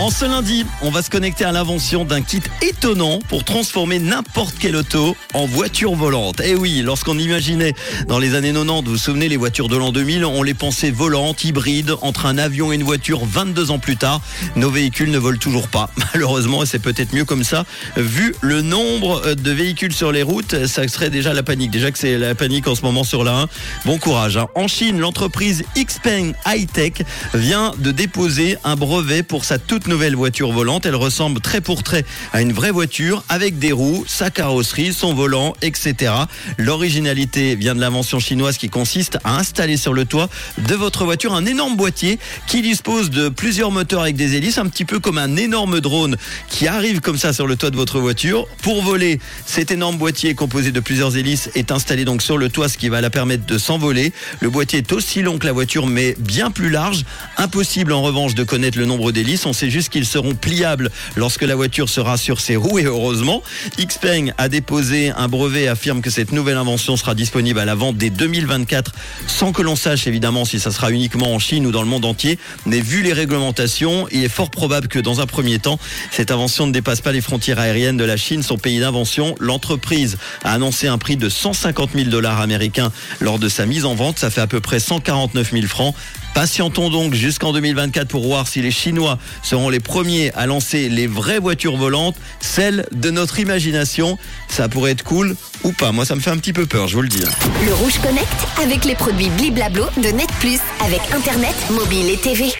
En ce lundi, on va se connecter à l'invention d'un kit étonnant pour transformer n'importe quelle auto en voiture volante. Et oui, lorsqu'on imaginait dans les années 90, vous vous souvenez, les voitures de l'an 2000, on les pensait volantes, hybrides, entre un avion et une voiture 22 ans plus tard. Nos véhicules ne volent toujours pas. Malheureusement, c'est peut-être mieux comme ça. Vu le nombre de véhicules sur les routes, ça serait déjà la panique. Déjà que c'est la panique en ce moment sur la 1. Bon courage. hein. En Chine, l'entreprise Xpeng High Tech vient de déposer un brevet pour sa nouvelle voiture volante. Elle ressemble très pour trait à une vraie voiture avec des roues, sa carrosserie, son volant, etc. L'originalité vient de l'invention chinoise qui consiste à installer sur le toit de votre voiture un énorme boîtier qui dispose de plusieurs moteurs avec des hélices, un petit peu comme un énorme drone qui arrive comme ça sur le toit de votre voiture. Pour voler, cet énorme boîtier composé de plusieurs hélices est installé donc sur le toit, ce qui va la permettre de s'envoler. Le boîtier est aussi long que la voiture, mais bien plus large. Impossible en revanche de connaître le nombre d'hélices. On sait juste qu'ils seront pliables lorsque la voiture sera sur ses roues et heureusement. Xpeng a déposé un brevet et affirme que cette nouvelle invention sera disponible à la vente dès 2024 sans que l'on sache évidemment si ça sera uniquement en Chine ou dans le monde entier. Mais vu les réglementations, il est fort probable que dans un premier temps, cette invention ne dépasse pas les frontières aériennes de la Chine, son pays d'invention. L'entreprise a annoncé un prix de 150 000 dollars américains lors de sa mise en vente. Ça fait à peu près 149 000 francs. Patientons donc jusqu'en 2024 pour voir si les Chinois seront les premiers à lancer les vraies voitures volantes, celles de notre imagination. Ça pourrait être cool ou pas. Moi, ça me fait un petit peu peur, je vous le dis. Le Rouge Connect avec les produits Bliblablo de Net Plus avec Internet, mobile et TV.